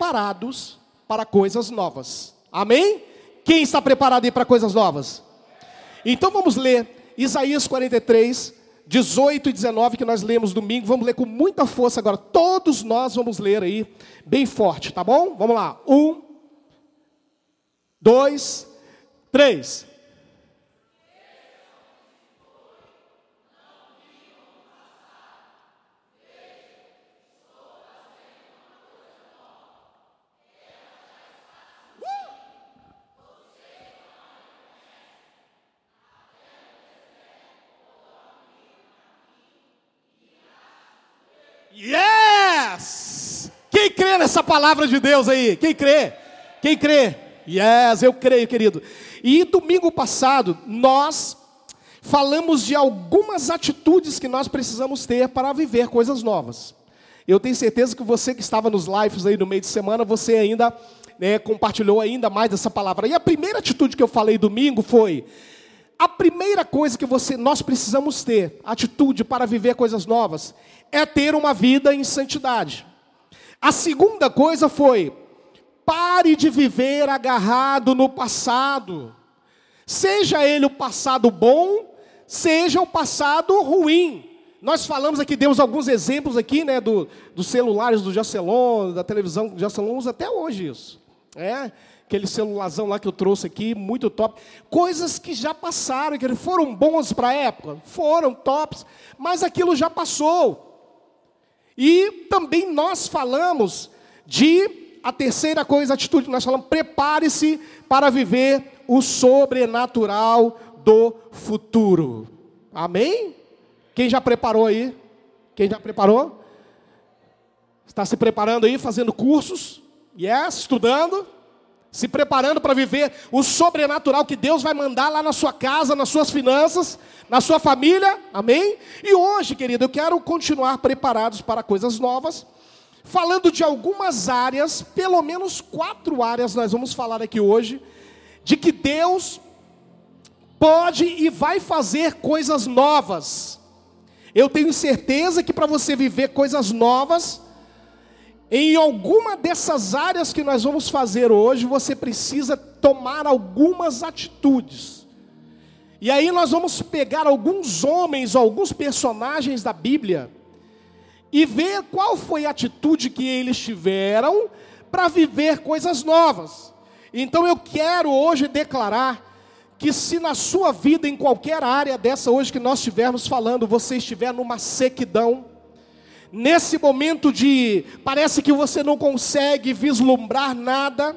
preparados para coisas novas. Amém? Quem está preparado aí para coisas novas? Então vamos ler Isaías 43, 18 e 19 que nós lemos domingo. Vamos ler com muita força agora. Todos nós vamos ler aí, bem forte, tá bom? Vamos lá. Um, dois, três. Yes! Quem crê nessa palavra de Deus aí? Quem crê? Quem crê? Yes, eu creio, querido. E domingo passado, nós falamos de algumas atitudes que nós precisamos ter para viver coisas novas. Eu tenho certeza que você que estava nos lives aí no meio de semana, você ainda né, compartilhou ainda mais dessa palavra. E a primeira atitude que eu falei domingo foi: a primeira coisa que você, nós precisamos ter, atitude para viver coisas novas, é ter uma vida em santidade. A segunda coisa foi: pare de viver agarrado no passado. Seja ele o passado bom, seja o passado ruim. Nós falamos aqui, demos alguns exemplos aqui, né, do, dos celulares do Jacelon, da televisão do Jacelon, usa até hoje isso. É, aquele celularzão lá que eu trouxe aqui, muito top. Coisas que já passaram, que foram bons para a época, foram tops, mas aquilo já passou. E também nós falamos de a terceira coisa, a atitude nós falamos, prepare-se para viver o sobrenatural do futuro. Amém? Quem já preparou aí? Quem já preparou? Está se preparando aí, fazendo cursos? Yes, estudando? Se preparando para viver o sobrenatural que Deus vai mandar lá na sua casa, nas suas finanças, na sua família, amém? E hoje, querido, eu quero continuar preparados para coisas novas, falando de algumas áreas, pelo menos quatro áreas nós vamos falar aqui hoje, de que Deus pode e vai fazer coisas novas. Eu tenho certeza que para você viver coisas novas, em alguma dessas áreas que nós vamos fazer hoje, você precisa tomar algumas atitudes. E aí nós vamos pegar alguns homens, alguns personagens da Bíblia e ver qual foi a atitude que eles tiveram para viver coisas novas. Então eu quero hoje declarar que se na sua vida, em qualquer área dessa hoje que nós estivermos falando, você estiver numa sequidão, nesse momento de parece que você não consegue vislumbrar nada,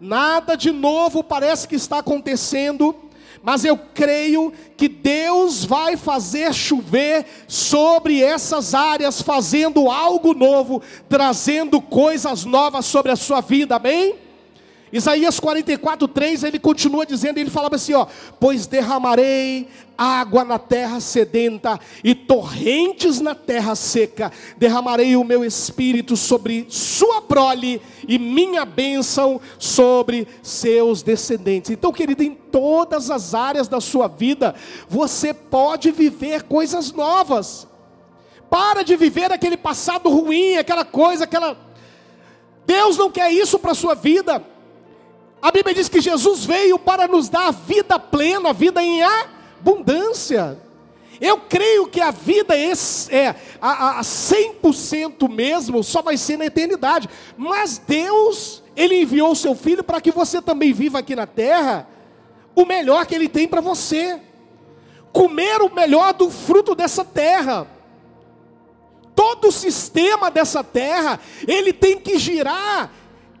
nada de novo parece que está acontecendo, mas eu creio que Deus vai fazer chover sobre essas áreas, fazendo algo novo, trazendo coisas novas sobre a sua vida, amém? Isaías 44, 3, ele continua dizendo, ele falava assim: ó, pois derramarei água na terra sedenta e torrentes na terra seca, derramarei o meu espírito sobre sua prole e minha bênção sobre seus descendentes. Então, querido, em todas as áreas da sua vida, você pode viver coisas novas. Para de viver aquele passado ruim, aquela coisa, aquela. Deus não quer isso para a sua vida. A Bíblia diz que Jesus veio para nos dar vida plena, vida em abundância. Eu creio que a vida é, é a, a 100% mesmo, só vai ser na eternidade. Mas Deus, Ele enviou o seu Filho para que você também viva aqui na terra o melhor que Ele tem para você. Comer o melhor do fruto dessa terra. Todo o sistema dessa terra, ele tem que girar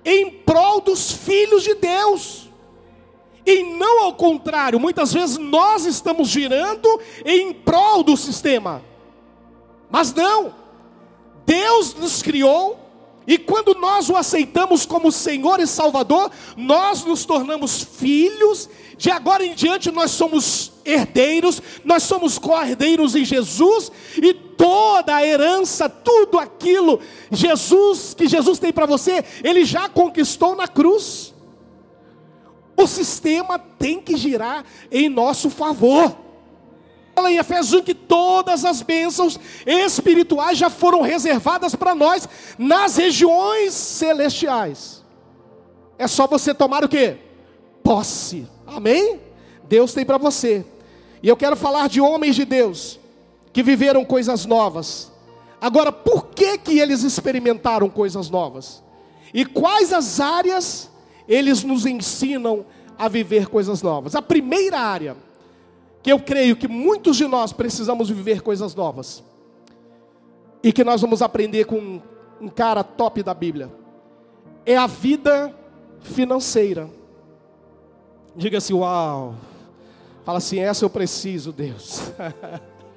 em prol dos filhos de Deus. E não ao contrário, muitas vezes nós estamos girando em prol do sistema. Mas não. Deus nos criou e quando nós o aceitamos como Senhor e Salvador, nós nos tornamos filhos. De agora em diante nós somos herdeiros, nós somos co-herdeiros em Jesus e toda a herança, tudo aquilo Jesus que Jesus tem para você, ele já conquistou na cruz. O sistema tem que girar em nosso favor. Fala em Efésios 1 que todas as bênçãos espirituais já foram reservadas para nós nas regiões celestiais. É só você tomar o que? Posse. Amém? Deus tem para você. E eu quero falar de homens de Deus que viveram coisas novas. Agora, por que que eles experimentaram coisas novas? E quais as áreas eles nos ensinam a viver coisas novas? A primeira área que eu creio que muitos de nós precisamos viver coisas novas. E que nós vamos aprender com um cara top da Bíblia. É a vida financeira. Diga assim, uau. Fala assim, essa eu preciso, Deus.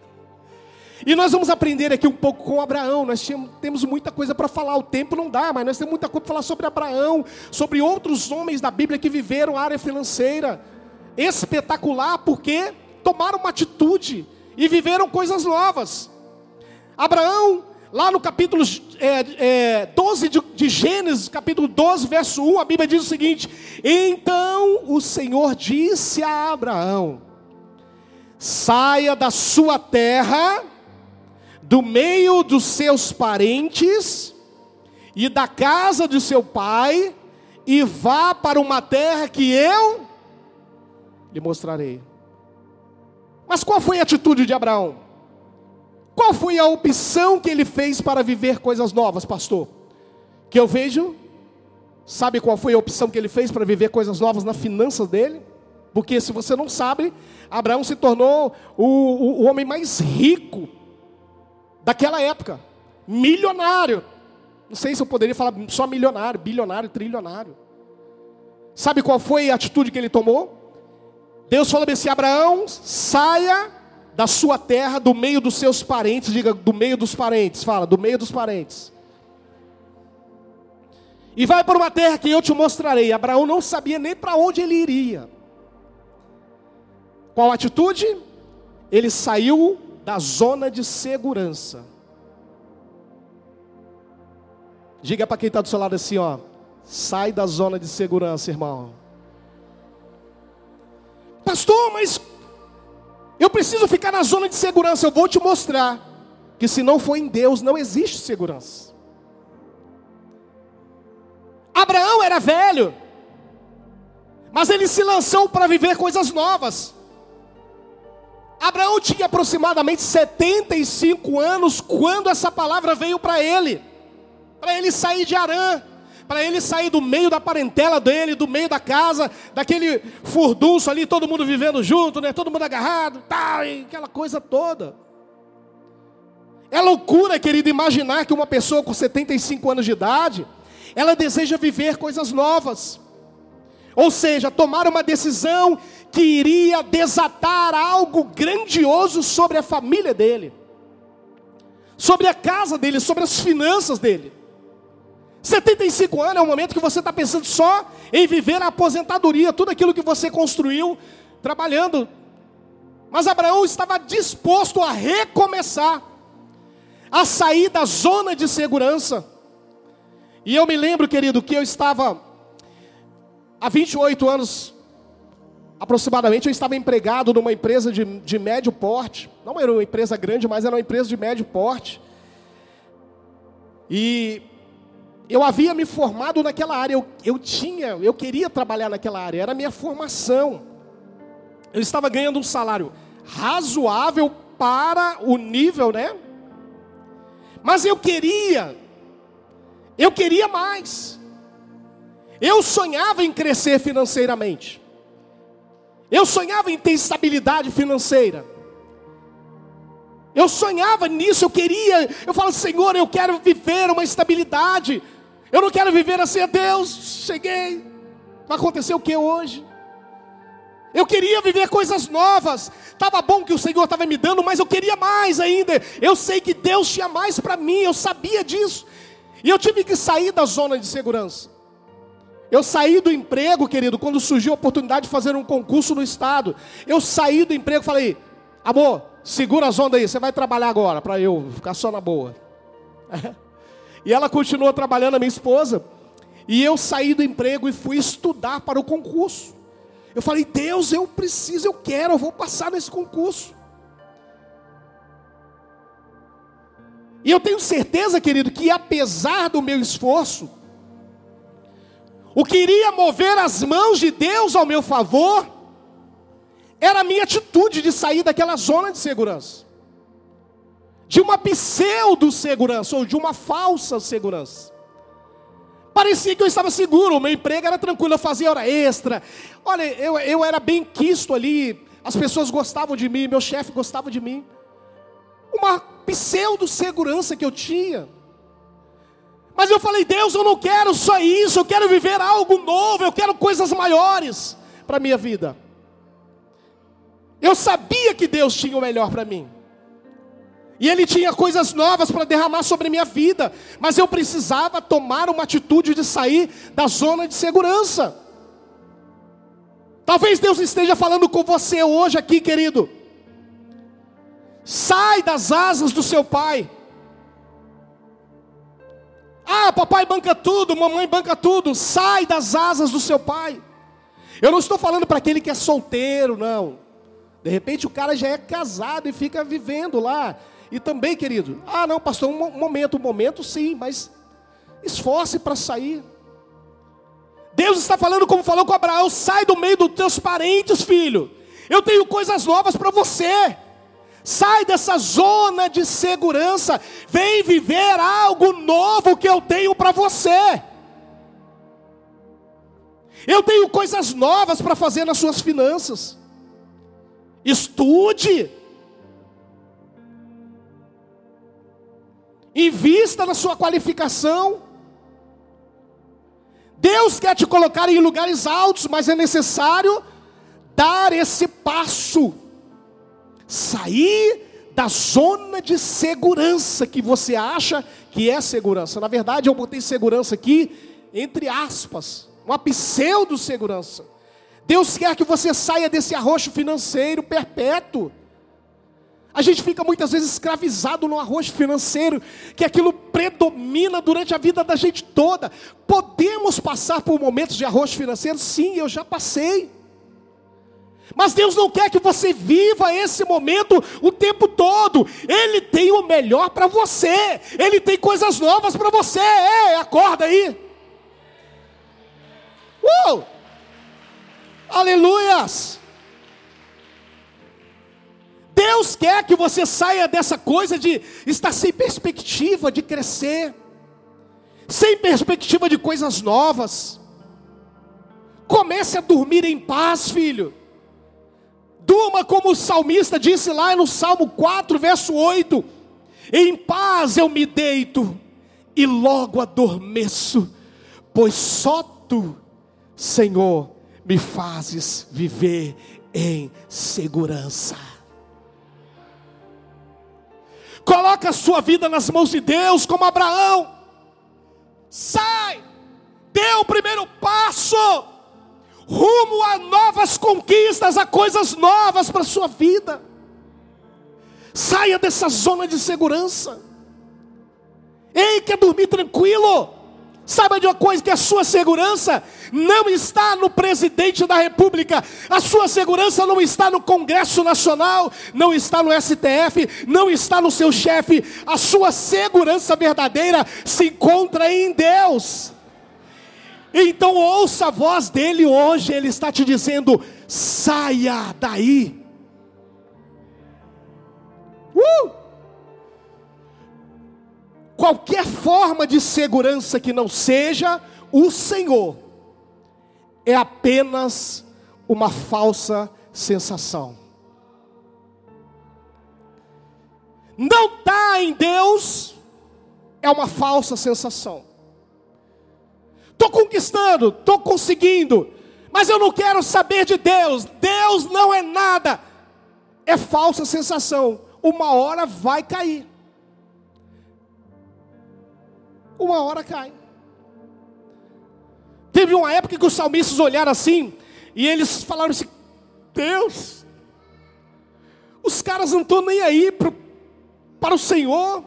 e nós vamos aprender aqui um pouco com Abraão. Nós temos muita coisa para falar. O tempo não dá, mas nós temos muita coisa para falar sobre Abraão, sobre outros homens da Bíblia que viveram a área financeira. Espetacular, porque tomaram uma atitude e viveram coisas novas. Abraão, lá no capítulo é, é, 12 de, de Gênesis, capítulo 12, verso 1, a Bíblia diz o seguinte: Então o Senhor disse a Abraão: Saia da sua terra, do meio dos seus parentes e da casa de seu pai, e vá para uma terra que eu lhe mostrarei. Mas qual foi a atitude de Abraão? Qual foi a opção que ele fez para viver coisas novas, pastor? Que eu vejo, sabe qual foi a opção que ele fez para viver coisas novas nas finanças dele? Porque se você não sabe, Abraão se tornou o, o, o homem mais rico daquela época, milionário. Não sei se eu poderia falar só milionário, bilionário, trilionário. Sabe qual foi a atitude que ele tomou? Deus falou assim: Abraão, saia da sua terra, do meio dos seus parentes, diga do meio dos parentes, fala, do meio dos parentes. E vai para uma terra que eu te mostrarei. Abraão não sabia nem para onde ele iria. Qual atitude? Ele saiu da zona de segurança. Diga para quem está do seu lado assim, ó. Sai da zona de segurança, irmão. Pastor, mas eu preciso ficar na zona de segurança. Eu vou te mostrar que se não for em Deus, não existe segurança. Abraão era velho, mas ele se lançou para viver coisas novas. Abraão tinha aproximadamente 75 anos quando essa palavra veio para ele, para ele sair de Arã para ele sair do meio da parentela dele, do meio da casa, daquele furdunço ali, todo mundo vivendo junto, né? Todo mundo agarrado, tal, aquela coisa toda. É loucura, querido, imaginar que uma pessoa com 75 anos de idade, ela deseja viver coisas novas. Ou seja, tomar uma decisão que iria desatar algo grandioso sobre a família dele, sobre a casa dele, sobre as finanças dele. 75 anos é o momento que você está pensando só em viver a aposentadoria, tudo aquilo que você construiu trabalhando. Mas Abraão estava disposto a recomeçar, a sair da zona de segurança. E eu me lembro, querido, que eu estava há 28 anos aproximadamente, eu estava empregado numa empresa de, de médio porte. Não era uma empresa grande, mas era uma empresa de médio porte. E eu havia me formado naquela área, eu, eu tinha, eu queria trabalhar naquela área, era a minha formação. Eu estava ganhando um salário razoável para o nível, né? Mas eu queria, eu queria mais. Eu sonhava em crescer financeiramente. Eu sonhava em ter estabilidade financeira. Eu sonhava nisso, eu queria, eu falo, Senhor, eu quero viver uma estabilidade. Eu não quero viver assim, a Deus, cheguei. Vai acontecer o que hoje? Eu queria viver coisas novas. Estava bom que o Senhor estava me dando, mas eu queria mais ainda. Eu sei que Deus tinha mais para mim, eu sabia disso. E eu tive que sair da zona de segurança. Eu saí do emprego, querido, quando surgiu a oportunidade de fazer um concurso no estado. Eu saí do emprego e falei: amor, segura as ondas aí, você vai trabalhar agora, para eu ficar só na boa. E ela continuou trabalhando, a minha esposa. E eu saí do emprego e fui estudar para o concurso. Eu falei, Deus, eu preciso, eu quero, eu vou passar nesse concurso. E eu tenho certeza, querido, que apesar do meu esforço, o que iria mover as mãos de Deus ao meu favor era a minha atitude de sair daquela zona de segurança de uma pseudo-segurança ou de uma falsa segurança. Parecia que eu estava seguro, meu emprego era tranquilo, eu fazia hora extra. Olha, eu, eu era bem quisto ali, as pessoas gostavam de mim, meu chefe gostava de mim. Uma pseudo-segurança que eu tinha. Mas eu falei, Deus, eu não quero só isso, eu quero viver algo novo, eu quero coisas maiores para a minha vida. Eu sabia que Deus tinha o melhor para mim. E Ele tinha coisas novas para derramar sobre minha vida. Mas eu precisava tomar uma atitude de sair da zona de segurança. Talvez Deus esteja falando com você hoje aqui, querido. Sai das asas do seu pai. Ah, papai banca tudo, mamãe banca tudo. Sai das asas do seu pai. Eu não estou falando para aquele que é solteiro, não. De repente o cara já é casado e fica vivendo lá. E também, querido, ah, não, pastor, um momento, um momento sim, mas esforce para sair. Deus está falando como falou com Abraão: sai do meio dos teus parentes, filho. Eu tenho coisas novas para você. Sai dessa zona de segurança, vem viver algo novo que eu tenho para você. Eu tenho coisas novas para fazer nas suas finanças. Estude. Invista na sua qualificação. Deus quer te colocar em lugares altos, mas é necessário dar esse passo sair da zona de segurança que você acha que é segurança. Na verdade, eu botei segurança aqui entre aspas, uma pseudo-segurança. Deus quer que você saia desse arroxo financeiro perpétuo. A gente fica muitas vezes escravizado no arroxo financeiro, que aquilo predomina durante a vida da gente toda. Podemos passar por momentos de arroxo financeiro? Sim, eu já passei. Mas Deus não quer que você viva esse momento o tempo todo. Ele tem o melhor para você. Ele tem coisas novas para você. É, acorda aí. Uh! Aleluias! Deus quer que você saia dessa coisa de estar sem perspectiva de crescer, sem perspectiva de coisas novas. Comece a dormir em paz, filho. Durma como o salmista disse lá no Salmo 4, verso 8: Em paz eu me deito e logo adormeço, pois só tu, Senhor, me fazes viver em segurança. Coloca a sua vida nas mãos de Deus, como Abraão. Sai, dê o primeiro passo rumo a novas conquistas, a coisas novas para a sua vida. Saia dessa zona de segurança. Ei, quer dormir tranquilo? Saiba de uma coisa: que a sua segurança não está no presidente da república, a sua segurança não está no Congresso Nacional, não está no STF, não está no seu chefe, a sua segurança verdadeira se encontra em Deus. Então ouça a voz dele hoje, ele está te dizendo: saia daí. Uh! Qualquer forma de segurança que não seja o Senhor, é apenas uma falsa sensação. Não está em Deus, é uma falsa sensação. Estou conquistando, estou conseguindo, mas eu não quero saber de Deus, Deus não é nada, é falsa sensação, uma hora vai cair, uma hora cai. Teve uma época que os salmistas olharam assim, e eles falaram assim: Deus, os caras não estão nem aí pro, para o Senhor,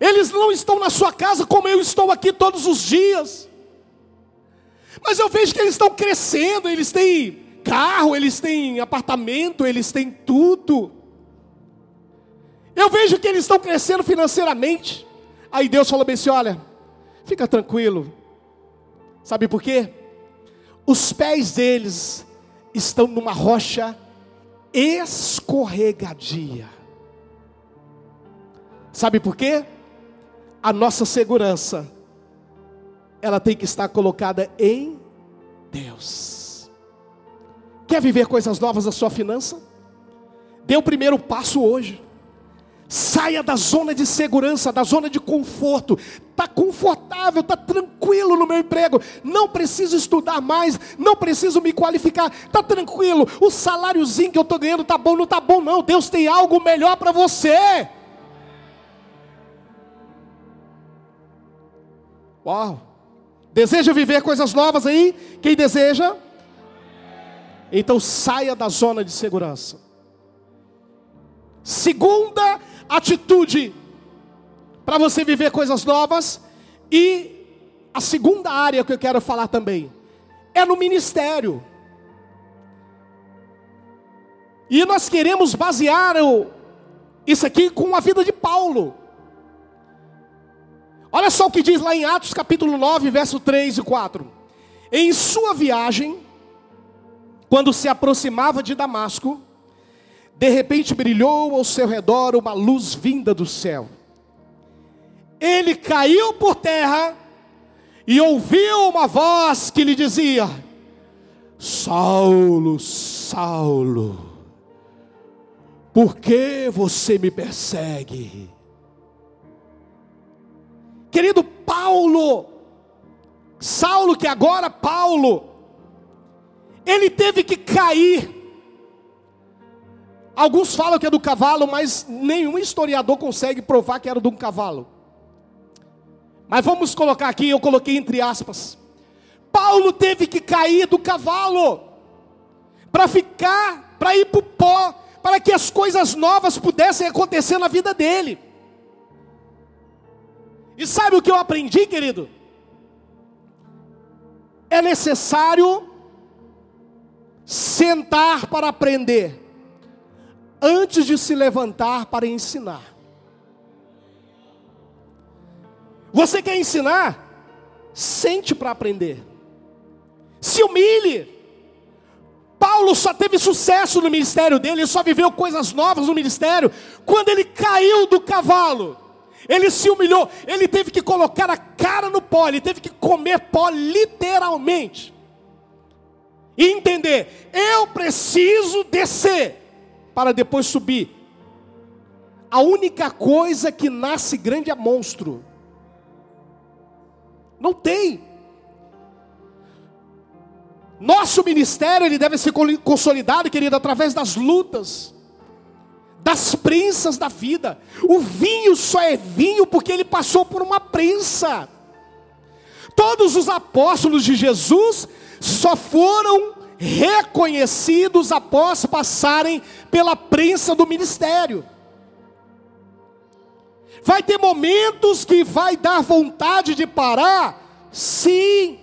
eles não estão na sua casa como eu estou aqui todos os dias. Mas eu vejo que eles estão crescendo, eles têm carro, eles têm apartamento, eles têm tudo. Eu vejo que eles estão crescendo financeiramente. Aí Deus falou bem assim: olha, fica tranquilo. Sabe por quê? Os pés deles estão numa rocha escorregadia. Sabe por quê? A nossa segurança ela tem que estar colocada em Deus. Quer viver coisas novas na sua finança? Dê o primeiro passo hoje. Saia da zona de segurança, da zona de conforto. Está confortável, está tranquilo no meu emprego. Não preciso estudar mais, não preciso me qualificar. Está tranquilo. O saláriozinho que eu estou ganhando está bom, não está bom, não. Deus tem algo melhor para você. Uau! Deseja viver coisas novas aí? Quem deseja? Então saia da zona de segurança. Segunda atitude para você viver coisas novas e a segunda área que eu quero falar também é no ministério. E nós queremos basear isso aqui com a vida de Paulo. Olha só o que diz lá em Atos capítulo 9, verso 3 e 4. Em sua viagem, quando se aproximava de Damasco, de repente brilhou ao seu redor uma luz vinda do céu. Ele caiu por terra e ouviu uma voz que lhe dizia: Saulo, Saulo, por que você me persegue? Querido Paulo, Saulo, que agora Paulo, ele teve que cair Alguns falam que é do cavalo, mas nenhum historiador consegue provar que era de um cavalo. Mas vamos colocar aqui, eu coloquei entre aspas. Paulo teve que cair do cavalo para ficar, para ir para o pó, para que as coisas novas pudessem acontecer na vida dele. E sabe o que eu aprendi, querido? É necessário sentar para aprender antes de se levantar para ensinar. Você quer ensinar? Sente para aprender. Se humilhe. Paulo só teve sucesso no ministério dele, ele só viveu coisas novas no ministério quando ele caiu do cavalo. Ele se humilhou, ele teve que colocar a cara no pó, ele teve que comer pó literalmente. E entender, eu preciso descer para depois subir. A única coisa que nasce grande é monstro. Não tem. Nosso ministério ele deve ser consolidado, querido, através das lutas, das prensas da vida. O vinho só é vinho porque ele passou por uma prensa. Todos os apóstolos de Jesus só foram reconhecidos após passarem pela prensa do ministério. Vai ter momentos que vai dar vontade de parar? Sim.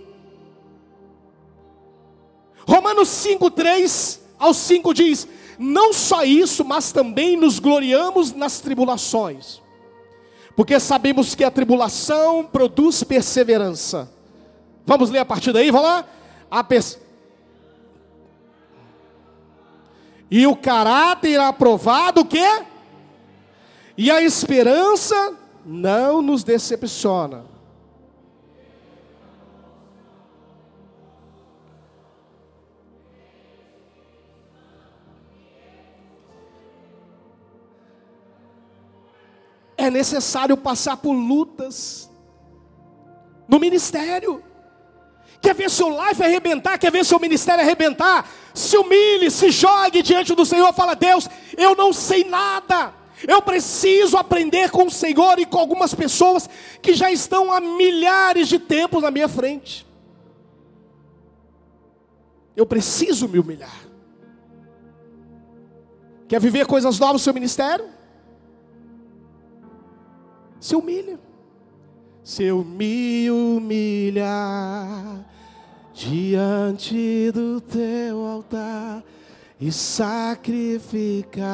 Romanos 5, 3 ao 5 diz: Não só isso, mas também nos gloriamos nas tribulações, porque sabemos que a tribulação produz perseverança. Vamos ler a partir daí, vamos lá? A perseverança E o caráter aprovado o quê? E a esperança não nos decepciona. É necessário passar por lutas no ministério. Quer ver seu life arrebentar? Quer ver seu ministério arrebentar? Se humilhe, se jogue diante do Senhor. Fala, Deus, eu não sei nada. Eu preciso aprender com o Senhor e com algumas pessoas que já estão há milhares de tempos na minha frente. Eu preciso me humilhar. Quer viver coisas novas no seu ministério? Se humilhe. Se eu me humilhar diante do teu altar e sacrificar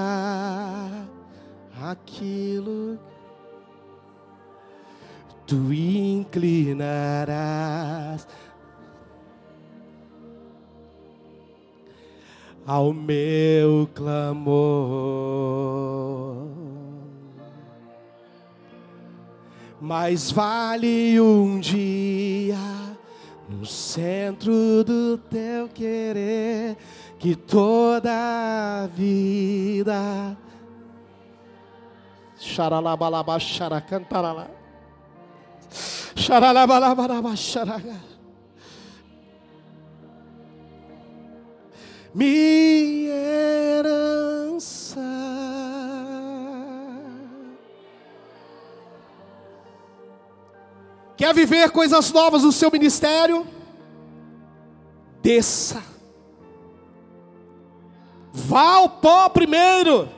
aquilo tu inclinarás ao meu clamor. Mais vale um dia no centro do teu querer que toda a vida. Xaralabalaba, xaracantarala. Xaralabalaba, xaraga. Minha Quer viver coisas novas no seu ministério? Desça. Vá ao pó primeiro.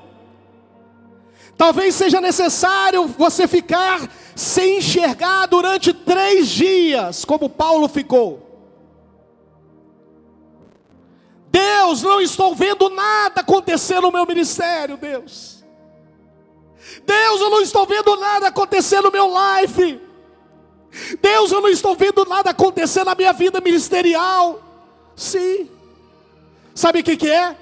Talvez seja necessário você ficar sem enxergar durante três dias, como Paulo ficou. Deus, não estou vendo nada acontecer no meu ministério, Deus. Deus, eu não estou vendo nada acontecer no meu life. Deus, eu não estou vendo nada acontecer na minha vida ministerial. Sim. Sabe o que, que é?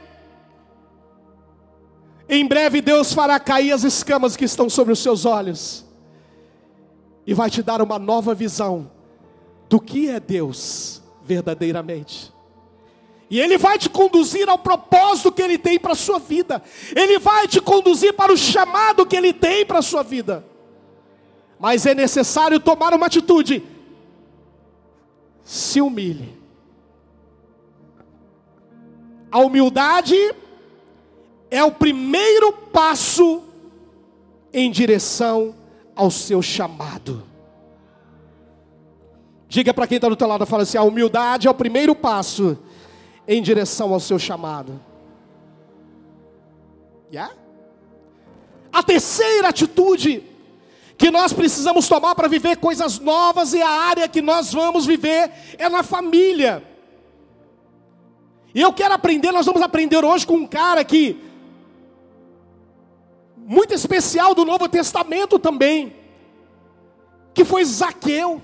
Em breve Deus fará cair as escamas que estão sobre os seus olhos e vai te dar uma nova visão do que é Deus verdadeiramente. E Ele vai te conduzir ao propósito que Ele tem para a sua vida. Ele vai te conduzir para o chamado que Ele tem para a sua vida. Mas é necessário tomar uma atitude. Se humilhe. A humildade é o primeiro passo em direção ao seu chamado. Diga para quem está do teu lado, fala assim: a humildade é o primeiro passo em direção ao seu chamado. Yeah? A terceira atitude que nós precisamos tomar para viver coisas novas e a área que nós vamos viver é na família. E eu quero aprender, nós vamos aprender hoje com um cara que muito especial do Novo Testamento também, que foi Zaqueu.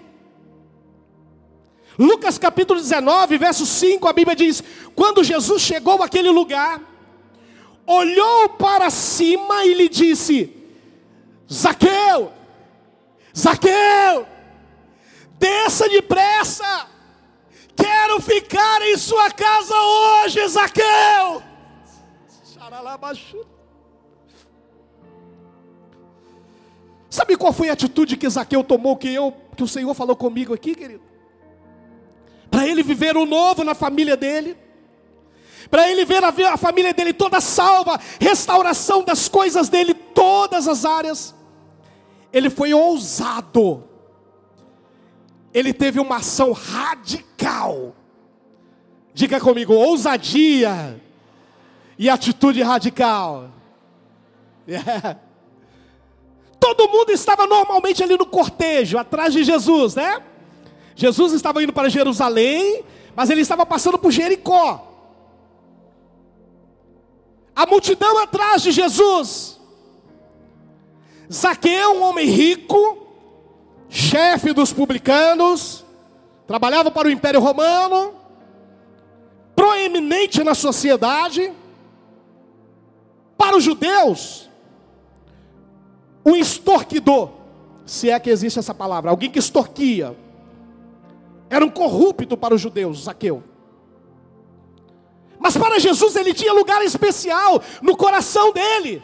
Lucas capítulo 19, verso 5, a Bíblia diz: Quando Jesus chegou àquele lugar, olhou para cima e lhe disse: Zaqueu, Zaqueu, desça depressa, quero ficar em sua casa hoje, Zaqueu. Sabe qual foi a atitude que Zaqueu tomou que eu, que o Senhor falou comigo aqui, querido? Para ele viver o novo na família dele, para ele ver a, família dele toda salva, restauração das coisas dele, todas as áreas. Ele foi ousado. Ele teve uma ação radical. Diga comigo, ousadia e atitude radical. Yeah. Todo mundo estava normalmente ali no cortejo, atrás de Jesus, né? Jesus estava indo para Jerusalém, mas ele estava passando por Jericó. A multidão atrás de Jesus. Zaqueu, um homem rico, chefe dos publicanos, trabalhava para o Império Romano, proeminente na sociedade. Para os judeus, o extorquidor, se é que existe essa palavra, alguém que extorquia, era um corrupto para os judeus, Zaqueu. Mas para Jesus ele tinha lugar especial no coração dele.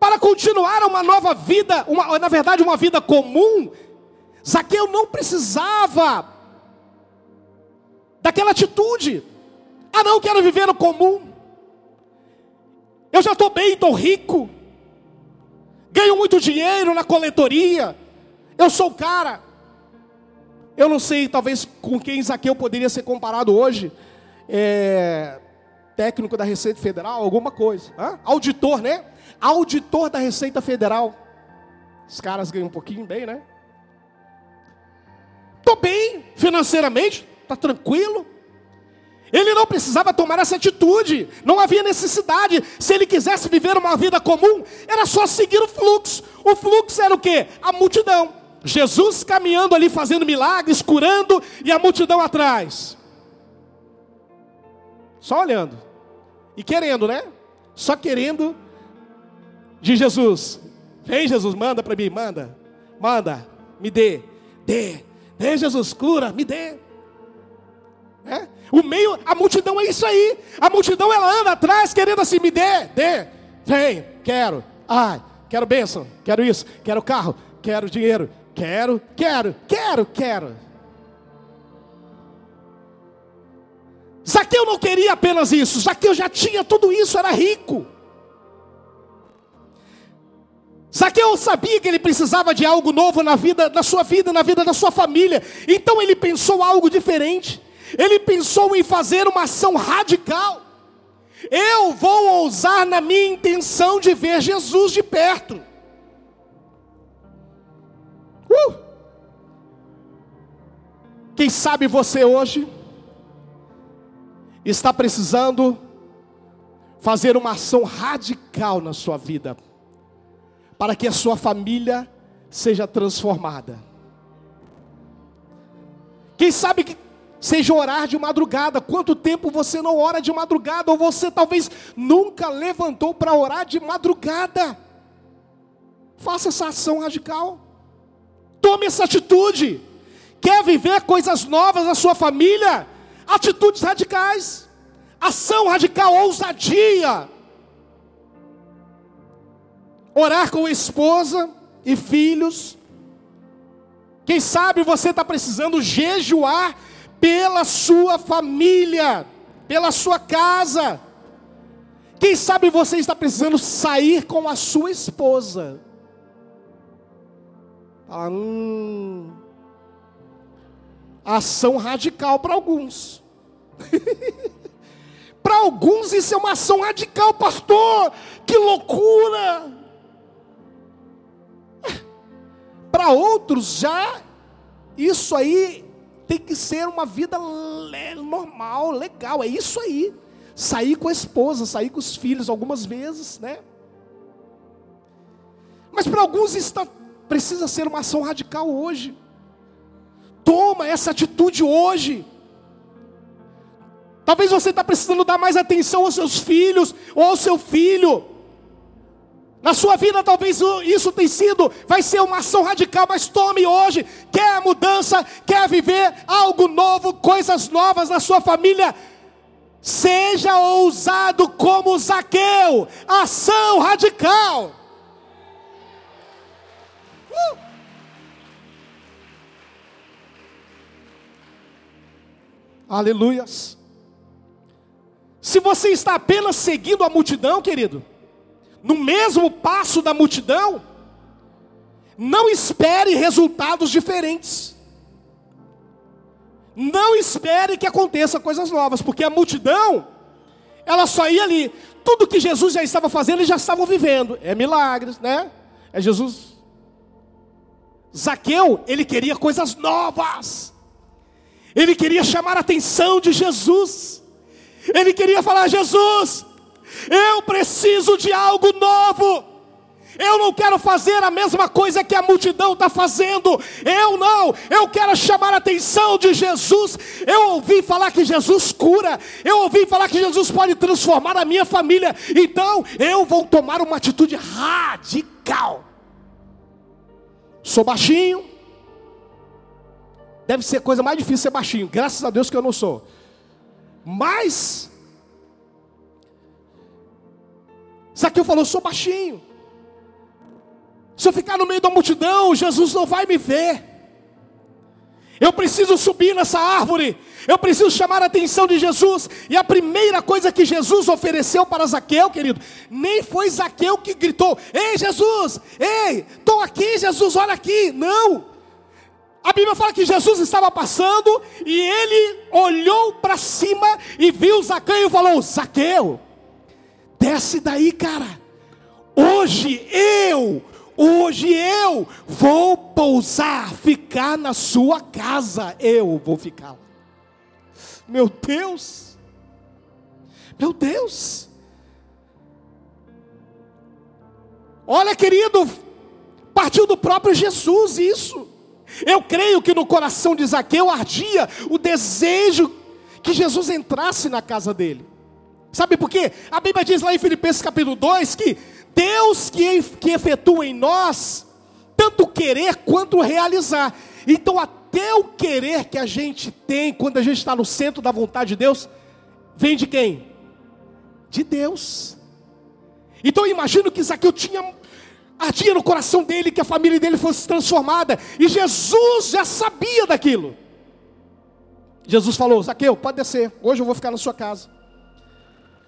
Para continuar uma nova vida, uma, na verdade, uma vida comum, Zaqueu não precisava daquela atitude. Ah, não, quero viver no comum. Eu já estou bem, estou rico. Ganho muito dinheiro na coletoria. Eu sou o cara. Eu não sei, talvez com quem Zaqueu poderia ser comparado hoje. É, técnico da Receita Federal, alguma coisa. Hã? Auditor, né? auditor da Receita Federal. Os caras ganham um pouquinho bem, né? Estou bem financeiramente, está tranquilo. Ele não precisava tomar essa atitude, não havia necessidade. Se ele quisesse viver uma vida comum, era só seguir o fluxo. O fluxo era o que? A multidão. Jesus caminhando ali, fazendo milagres, curando, e a multidão atrás. Só olhando. E querendo, né? Só querendo de Jesus. Vem, Jesus, manda para mim, manda. Manda, me dê, dê. Dê, Jesus, cura, me dê. É? O meio, a multidão é isso aí. A multidão ela anda atrás querendo assim, me dê, dê. Vem, quero. Ai, quero bênção, quero isso, quero carro, quero dinheiro, quero, quero, quero, quero. Zaqueu não queria apenas isso, Zaqueu já tinha tudo isso, era rico. Zaqueu sabia que ele precisava de algo novo na vida, na sua vida, na vida da sua família. Então ele pensou algo diferente. Ele pensou em fazer uma ação radical. Eu vou ousar na minha intenção de ver Jesus de perto. Uh! Quem sabe você hoje está precisando fazer uma ação radical na sua vida, para que a sua família seja transformada. Quem sabe que seja orar de madrugada. Quanto tempo você não ora de madrugada? Ou você talvez nunca levantou para orar de madrugada? Faça essa ação radical. Tome essa atitude. Quer viver coisas novas na sua família? Atitudes radicais. Ação radical, ousadia. Orar com a esposa e filhos. Quem sabe você está precisando jejuar pela sua família, pela sua casa. Quem sabe você está precisando sair com a sua esposa. Ah, hum, ação radical para alguns. para alguns isso é uma ação radical, pastor. Que loucura! Para outros já isso aí tem que ser uma vida normal, legal, é isso aí. Sair com a esposa, sair com os filhos algumas vezes, né? Mas para alguns está, precisa ser uma ação radical hoje. Toma essa atitude hoje. Talvez você está precisando dar mais atenção aos seus filhos ou ao seu filho. Na sua vida, talvez isso tenha sido, vai ser uma ação radical, mas tome hoje. Quer mudança, quer viver algo novo, coisas novas na sua família. Seja ousado como Zaqueu, ação radical. Uh! Aleluias. Se você está apenas seguindo a multidão, querido, no mesmo passo da multidão, não espere resultados diferentes. Não espere que aconteça coisas novas, porque a multidão, ela só ia ali. Tudo que Jesus já estava fazendo, eles já estavam vivendo. É milagres, né? É Jesus. Zaqueu, ele queria coisas novas. Ele queria chamar a atenção de Jesus. Ele queria falar: Jesus, eu preciso de algo novo. Eu não quero fazer a mesma coisa que a multidão está fazendo. Eu não. Eu quero chamar a atenção de Jesus. Eu ouvi falar que Jesus cura. Eu ouvi falar que Jesus pode transformar a minha família. Então eu vou tomar uma atitude radical. Sou baixinho. Deve ser coisa mais difícil ser baixinho. Graças a Deus que eu não sou. Mas Zaqueu falou: sou baixinho. Se eu ficar no meio da multidão, Jesus não vai me ver. Eu preciso subir nessa árvore. Eu preciso chamar a atenção de Jesus. E a primeira coisa que Jesus ofereceu para Zaqueu, querido, nem foi Zaqueu que gritou: Ei, Jesus, ei, estou aqui, Jesus, olha aqui. Não. A Bíblia fala que Jesus estava passando e ele olhou para cima e viu Zaqueu e falou: Zaqueu, Desce daí, cara. Hoje eu, hoje eu vou pousar, ficar na sua casa. Eu vou ficar lá. Meu Deus. Meu Deus! Olha, querido, partiu do próprio Jesus isso. Eu creio que no coração de Zaqueu ardia o desejo que Jesus entrasse na casa dele. Sabe por quê? A Bíblia diz lá em Filipenses capítulo 2 que Deus que, que efetua em nós tanto querer quanto realizar. Então, até o querer que a gente tem quando a gente está no centro da vontade de Deus, vem de quem? De Deus. Então, eu imagino que Zaqueu tinha ardia no coração dele que a família dele fosse transformada, e Jesus já sabia daquilo. Jesus falou: Zaqueu, pode descer, hoje eu vou ficar na sua casa.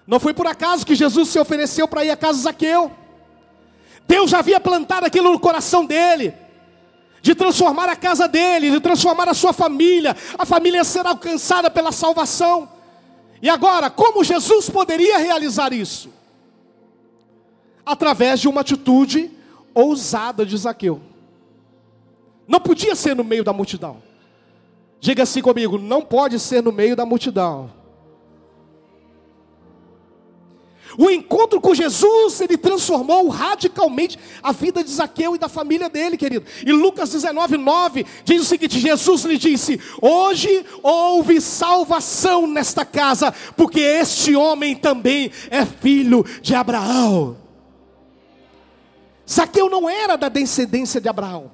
Não foi por acaso que Jesus se ofereceu para ir à casa de Zaqueu. Deus já havia plantado aquilo no coração dele, de transformar a casa dele, de transformar a sua família, a família será alcançada pela salvação. E agora, como Jesus poderia realizar isso? Através de uma atitude ousada de Zaqueu. Não podia ser no meio da multidão. Diga assim comigo: não pode ser no meio da multidão. O encontro com Jesus, ele transformou radicalmente a vida de Zaqueu e da família dele, querido. E Lucas 19, 9 diz o seguinte: Jesus lhe disse: Hoje houve salvação nesta casa, porque este homem também é filho de Abraão. Zaqueu não era da descendência de Abraão.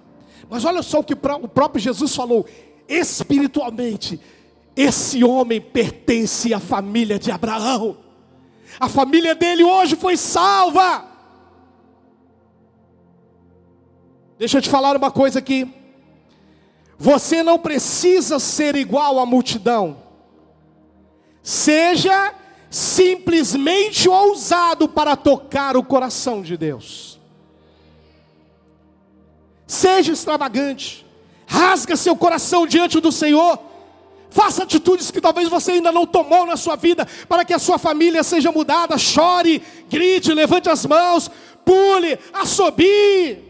Mas olha só o que o próprio Jesus falou: espiritualmente, esse homem pertence à família de Abraão. A família dele hoje foi salva. Deixa eu te falar uma coisa aqui. Você não precisa ser igual à multidão. Seja simplesmente ousado para tocar o coração de Deus. Seja extravagante. Rasga seu coração diante do Senhor. Faça atitudes que talvez você ainda não tomou na sua vida, para que a sua família seja mudada. Chore, grite, levante as mãos, pule, assobie.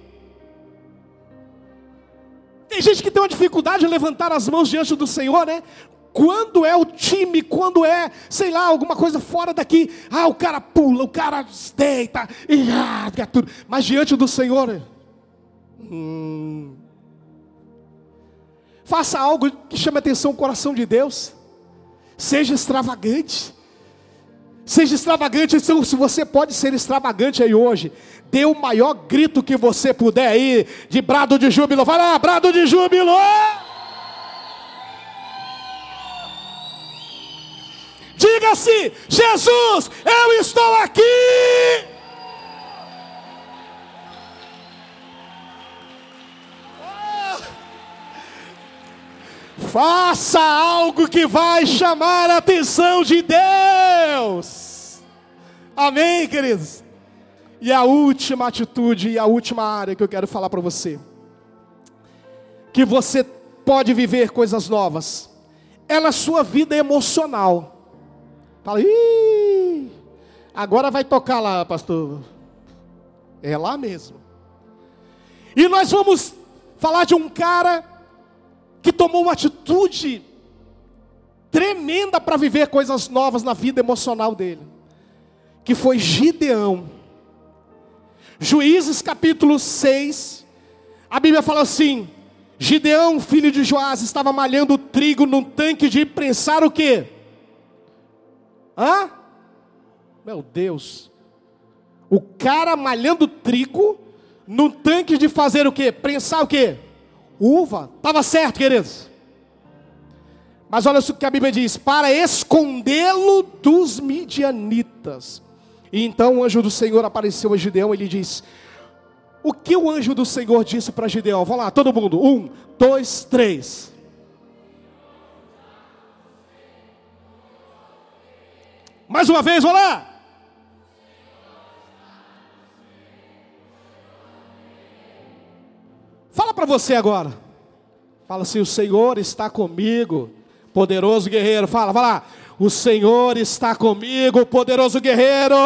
Tem gente que tem uma dificuldade de levantar as mãos diante do Senhor, né? Quando é o time, quando é, sei lá, alguma coisa fora daqui, ah, o cara pula, o cara deita, e ah, tudo. Mas diante do Senhor, Hum. Faça algo que chame a atenção o coração de Deus. Seja extravagante. Seja extravagante. Se você pode ser extravagante aí hoje, dê o maior grito que você puder aí, de brado de júbilo. Vai lá, brado de júbilo. Diga-se: Jesus, eu estou aqui. Faça algo que vai chamar a atenção de Deus. Amém, queridos? E a última atitude e a última área que eu quero falar para você. Que você pode viver coisas novas. É na sua vida emocional. Fala, Ih, agora vai tocar lá, pastor. É lá mesmo. E nós vamos falar de um cara que tomou uma atitude tremenda para viver coisas novas na vida emocional dele, que foi Gideão. Juízes capítulo 6, a Bíblia fala assim: Gideão, filho de Joás, estava malhando trigo num tanque de prensar o quê? Hã? Meu Deus. O cara malhando trigo num tanque de fazer o quê? Prensar o quê? Uva. Estava certo, queridos. Mas olha o que a Bíblia diz: para escondê-lo dos midianitas. E então o anjo do Senhor apareceu a Gideão e lhe diz: O que o anjo do Senhor disse para Gideão? Vamos lá, todo mundo. Um, dois, três. Mais uma vez, vamos lá. Fala para você agora. Fala assim: o Senhor está comigo, poderoso guerreiro. Fala, fala. O Senhor está comigo, poderoso guerreiro.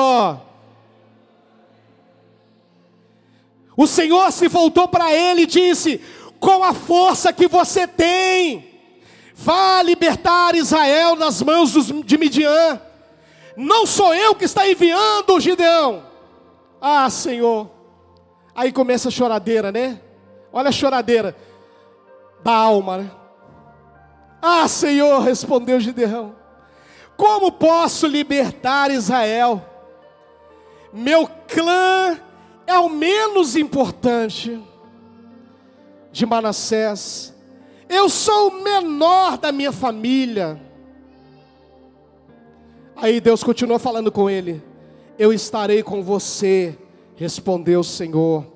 O Senhor se voltou para ele e disse: Com a força que você tem, vá libertar Israel nas mãos de Midian. Não sou eu que está enviando, Gideão. Ah, Senhor. Aí começa a choradeira, né? Olha a choradeira da alma, né? Ah, Senhor, respondeu Gideão. Como posso libertar Israel? Meu clã é o menos importante de Manassés. Eu sou o menor da minha família. Aí Deus continuou falando com ele: Eu estarei com você, respondeu o Senhor,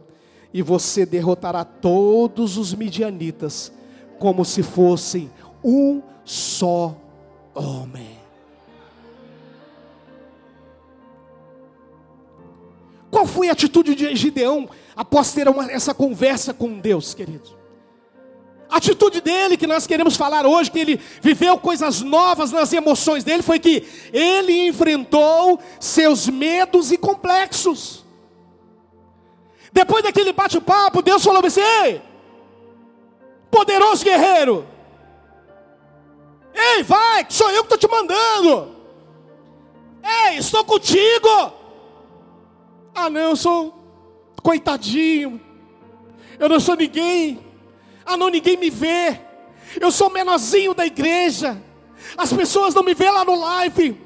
e você derrotará todos os midianitas, como se fossem um só homem. Qual foi a atitude de Gideão após ter uma, essa conversa com Deus, querido? A atitude dele, que nós queremos falar hoje, que ele viveu coisas novas nas emoções dele, foi que ele enfrentou seus medos e complexos. Depois daquele bate-papo, Deus falou assim: Ei, poderoso guerreiro, ei, vai, que sou eu que estou te mandando. Ei, estou contigo. Ah, não, eu sou coitadinho, eu não sou ninguém. Ah, não, ninguém me vê. Eu sou menorzinho da igreja. As pessoas não me vê lá no live.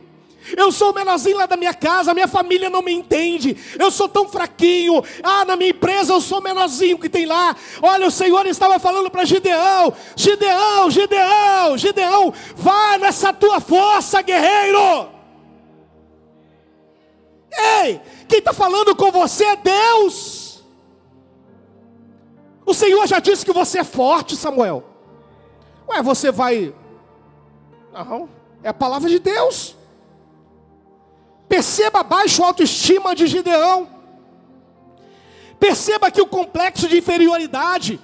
Eu sou o menorzinho lá da minha casa, minha família não me entende. Eu sou tão fraquinho. Ah, na minha empresa eu sou o menorzinho que tem lá. Olha, o Senhor estava falando para Gideão: Gideão, Gideão, Gideão, vai nessa tua força, guerreiro. Ei, quem está falando com você é Deus. O Senhor já disse que você é forte, Samuel. Ué, você vai. Não, é a palavra de Deus. Perceba a baixa autoestima de Gideão. Perceba que o complexo de inferioridade,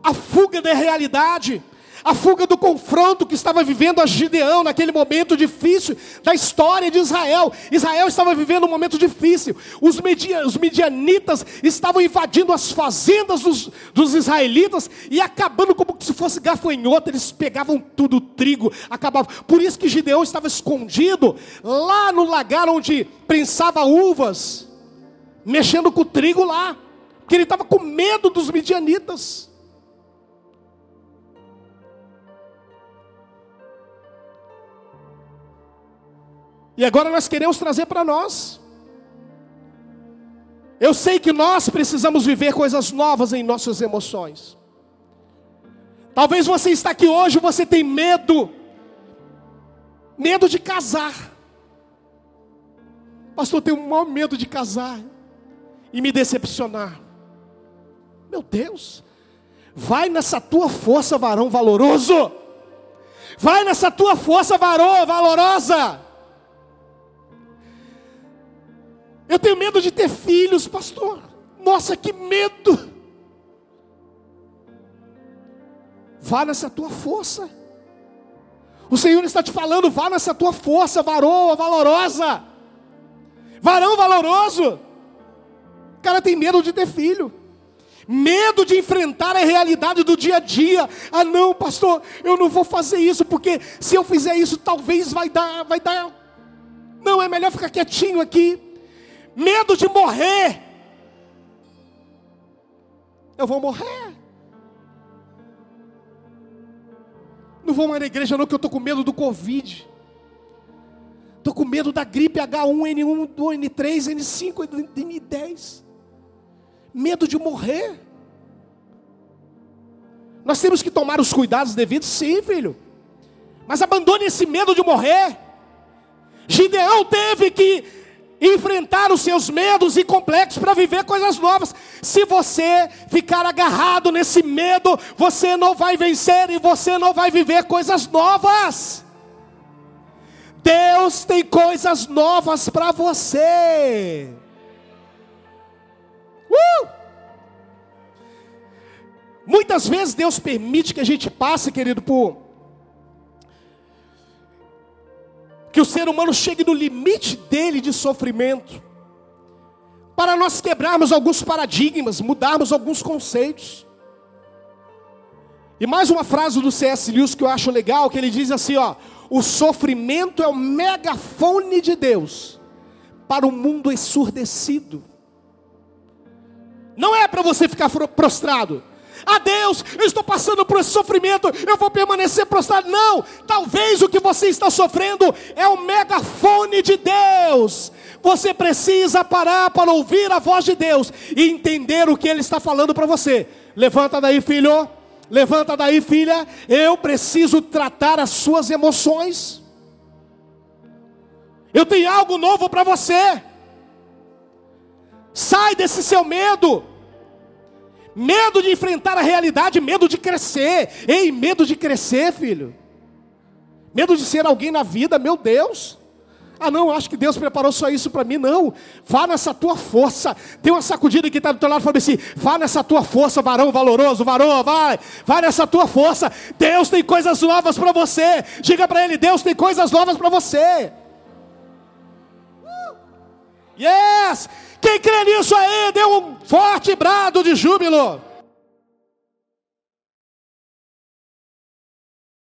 a fuga da realidade, a fuga do confronto que estava vivendo a Gideão naquele momento difícil da história de Israel. Israel estava vivendo um momento difícil. Os, media, os medianitas estavam invadindo as fazendas dos, dos israelitas e acabando como se fosse gafanhoto. Eles pegavam tudo, o trigo, acabavam. Por isso que Gideão estava escondido lá no lagar onde prensava uvas, mexendo com o trigo lá, porque ele estava com medo dos medianitas. E agora nós queremos trazer para nós. Eu sei que nós precisamos viver coisas novas em nossas emoções. Talvez você está aqui hoje, você tem medo, medo de casar. Pastor, eu tenho o maior medo de casar e me decepcionar. Meu Deus, vai nessa tua força, varão valoroso. Vai nessa tua força, varão valorosa. Eu tenho medo de ter filhos, pastor. Nossa, que medo. Vá nessa tua força. O Senhor está te falando, vá nessa tua força, varoa, valorosa. Varão valoroso. O cara tem medo de ter filho. Medo de enfrentar a realidade do dia a dia. Ah, não, pastor, eu não vou fazer isso porque se eu fizer isso, talvez vai dar, vai dar. Não, é melhor ficar quietinho aqui medo de morrer. Eu vou morrer. Não vou mais na igreja não, que eu estou com medo do Covid. Estou com medo da gripe H1N1, N3, N5, N10. Medo de morrer. Nós temos que tomar os cuidados devidos, sim, filho. Mas abandone esse medo de morrer. Gideão teve que enfrentar os seus medos e complexos para viver coisas novas. Se você ficar agarrado nesse medo, você não vai vencer e você não vai viver coisas novas. Deus tem coisas novas para você. Uh! Muitas vezes Deus permite que a gente passe, querido, por que o ser humano chegue no limite dele de sofrimento, para nós quebrarmos alguns paradigmas, mudarmos alguns conceitos. E mais uma frase do C.S. Lewis que eu acho legal, que ele diz assim, ó: o sofrimento é o megafone de Deus para o mundo ensurdecido. Não é para você ficar prostrado. Ah, Deus, eu estou passando por esse sofrimento, eu vou permanecer prostrado. Não, talvez o que você está sofrendo é o megafone de Deus. Você precisa parar para ouvir a voz de Deus e entender o que Ele está falando para você. Levanta daí, filho. Levanta daí, filha. Eu preciso tratar as suas emoções. Eu tenho algo novo para você. Sai desse seu medo. Medo de enfrentar a realidade, medo de crescer. Ei, medo de crescer, filho. Medo de ser alguém na vida, meu Deus. Ah, não, acho que Deus preparou só isso para mim. Não, vá nessa tua força. Tem uma sacudida que está do teu lado falando assim: vá nessa tua força, varão valoroso, varão, vai, vai nessa tua força. Deus tem coisas novas para você. Diga para ele: Deus tem coisas novas para você. Yes! Quem crê nisso aí, dê um forte brado de júbilo.